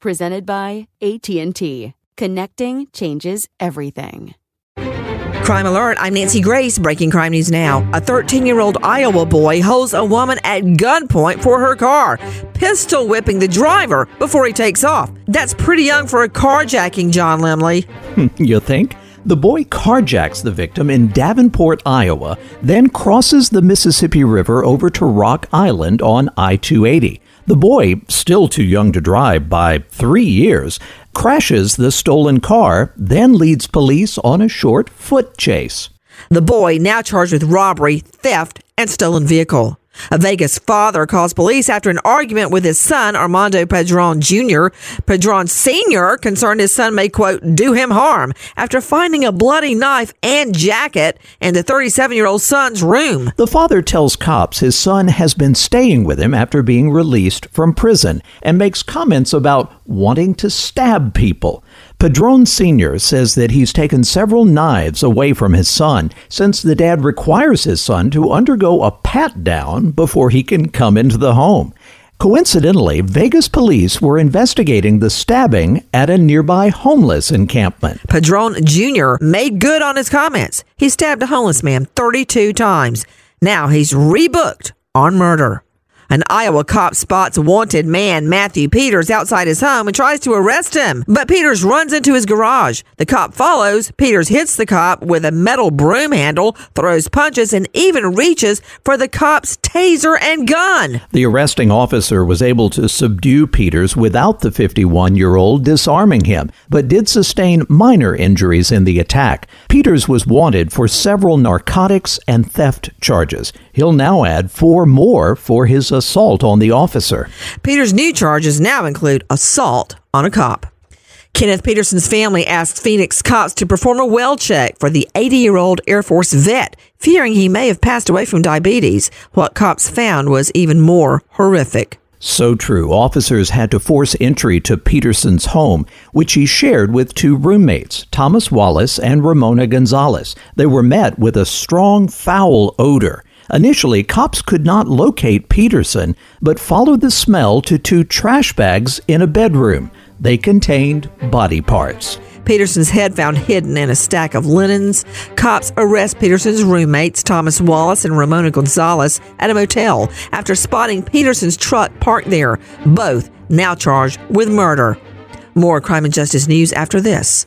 presented by AT&T. Connecting changes everything. Crime Alert, I'm Nancy Grace. Breaking crime news now. A 13 year old Iowa boy holds a woman at gunpoint for her car, pistol whipping the driver before he takes off. That's pretty young for a carjacking, John Lemley. Hmm, you think? The boy carjacks the victim in Davenport, Iowa, then crosses the Mississippi River over to Rock Island on I 280. The boy, still too young to drive by three years, crashes the stolen car, then leads police on a short foot chase. The boy, now charged with robbery, theft, and stolen vehicle. A Vegas father calls police after an argument with his son, Armando Padron Jr. Padron Sr. concerned his son may, quote, do him harm after finding a bloody knife and jacket in the 37 year old son's room. The father tells cops his son has been staying with him after being released from prison and makes comments about wanting to stab people. Padron Sr. says that he's taken several knives away from his son since the dad requires his son to undergo a pat down before he can come into the home. Coincidentally, Vegas police were investigating the stabbing at a nearby homeless encampment. Padron Jr. made good on his comments. He stabbed a homeless man 32 times. Now he's rebooked on murder. An Iowa cop spots wanted man, Matthew Peters, outside his home and tries to arrest him. But Peters runs into his garage. The cop follows. Peters hits the cop with a metal broom handle, throws punches, and even reaches for the cop's taser and gun. The arresting officer was able to subdue Peters without the 51 year old disarming him, but did sustain minor injuries in the attack. Peters was wanted for several narcotics and theft charges. He'll now add four more for his assault on the officer. Peter's new charges now include assault on a cop. Kenneth Peterson's family asked Phoenix cops to perform a well check for the 80 year old Air Force vet, fearing he may have passed away from diabetes. What cops found was even more horrific. So true. Officers had to force entry to Peterson's home, which he shared with two roommates, Thomas Wallace and Ramona Gonzalez. They were met with a strong, foul odor. Initially, cops could not locate Peterson, but followed the smell to two trash bags in a bedroom. They contained body parts. Peterson's head found hidden in a stack of linens. Cops arrest Peterson's roommates, Thomas Wallace and Ramona Gonzalez, at a motel after spotting Peterson's truck parked there, both now charged with murder. More crime and justice news after this.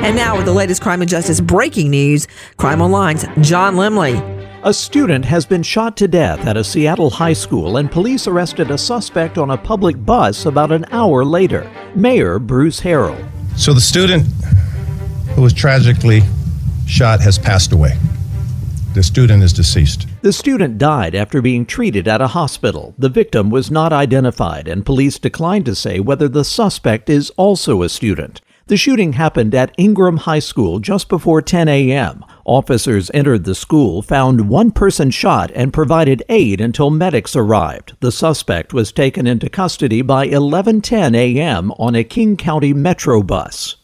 And now, with the latest crime and justice breaking news, Crime Online's John Lemley. A student has been shot to death at a Seattle high school, and police arrested a suspect on a public bus about an hour later. Mayor Bruce Harrell. So, the student who was tragically shot has passed away. The student is deceased. The student died after being treated at a hospital. The victim was not identified, and police declined to say whether the suspect is also a student. The shooting happened at Ingraham High School just before 10 a.m. Officers entered the school, found one person shot, and provided aid until medics arrived. The suspect was taken into custody by 11:10 a.m. on a King County Metro bus.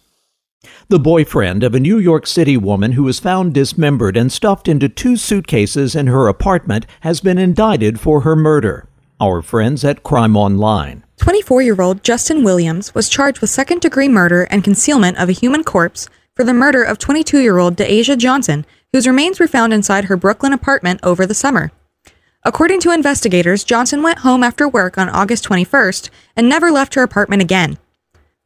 The boyfriend of a New York City woman who was found dismembered and stuffed into two suitcases in her apartment has been indicted for her murder. Our friends at Crime Online. 24 year old Justin Williams was charged with second degree murder and concealment of a human corpse for the murder of 22 year old Deasia Johnson, whose remains were found inside her Brooklyn apartment over the summer. According to investigators, Johnson went home after work on August 21st and never left her apartment again.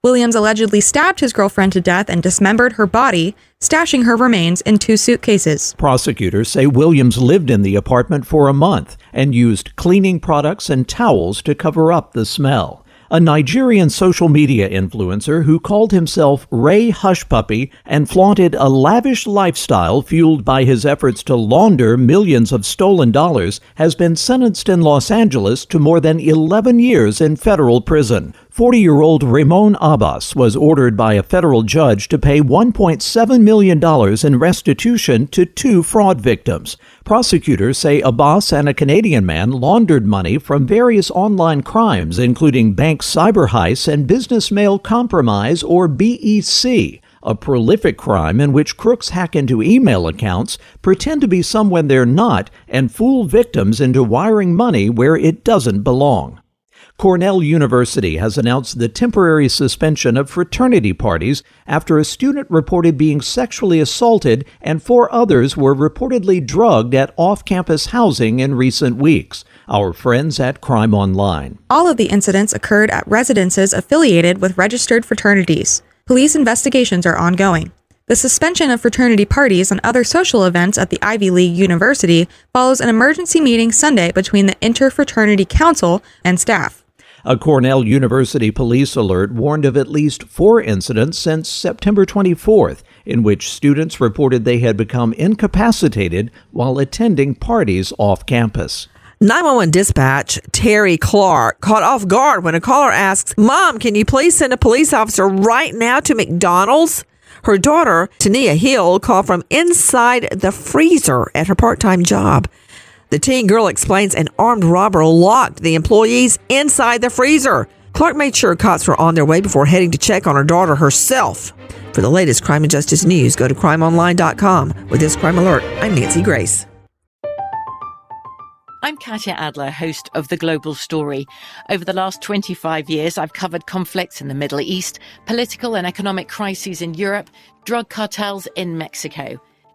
Williams allegedly stabbed his girlfriend to death and dismembered her body, stashing her remains in two suitcases. Prosecutors say Williams lived in the apartment for a month and used cleaning products and towels to cover up the smell a Nigerian social media influencer who called himself Ray Hushpuppi and flaunted a lavish lifestyle fueled by his efforts to launder millions of stolen dollars, has been sentenced in Los Angeles to more than 11 years in federal prison. 40 year old Ramon Abbas was ordered by a federal judge to pay $1.7 million in restitution to two fraud victims. Prosecutors say Abbas and a Canadian man laundered money from various online crimes, including bank cyber heists and business mail compromise, or BEC a prolific crime in which crooks hack into email accounts, pretend to be someone they're not, and fool victims into wiring money where it doesn't belong. Cornell University has announced the temporary suspension of fraternity parties after a student reported being sexually assaulted and four others were reportedly drugged at off campus housing in recent weeks. Our friends at Crime Online. All of the incidents occurred at residences affiliated with registered fraternities. Police investigations are ongoing. The suspension of fraternity parties and other social events at the Ivy League University follows an emergency meeting Sunday between the Interfraternity Council and staff. A Cornell University police alert warned of at least four incidents since September 24th, in which students reported they had become incapacitated while attending parties off campus. 911 dispatch Terry Clark caught off guard when a caller asks, Mom, can you please send a police officer right now to McDonald's? Her daughter, Tania Hill, called from inside the freezer at her part time job. The teen girl explains an armed robber locked the employees inside the freezer. Clark made sure cops were on their way before heading to check on her daughter herself. For the latest crime and justice news, go to crimeonline.com. With this crime alert, I'm Nancy Grace. I'm Katya Adler, host of The Global Story. Over the last 25 years, I've covered conflicts in the Middle East, political and economic crises in Europe, drug cartels in Mexico.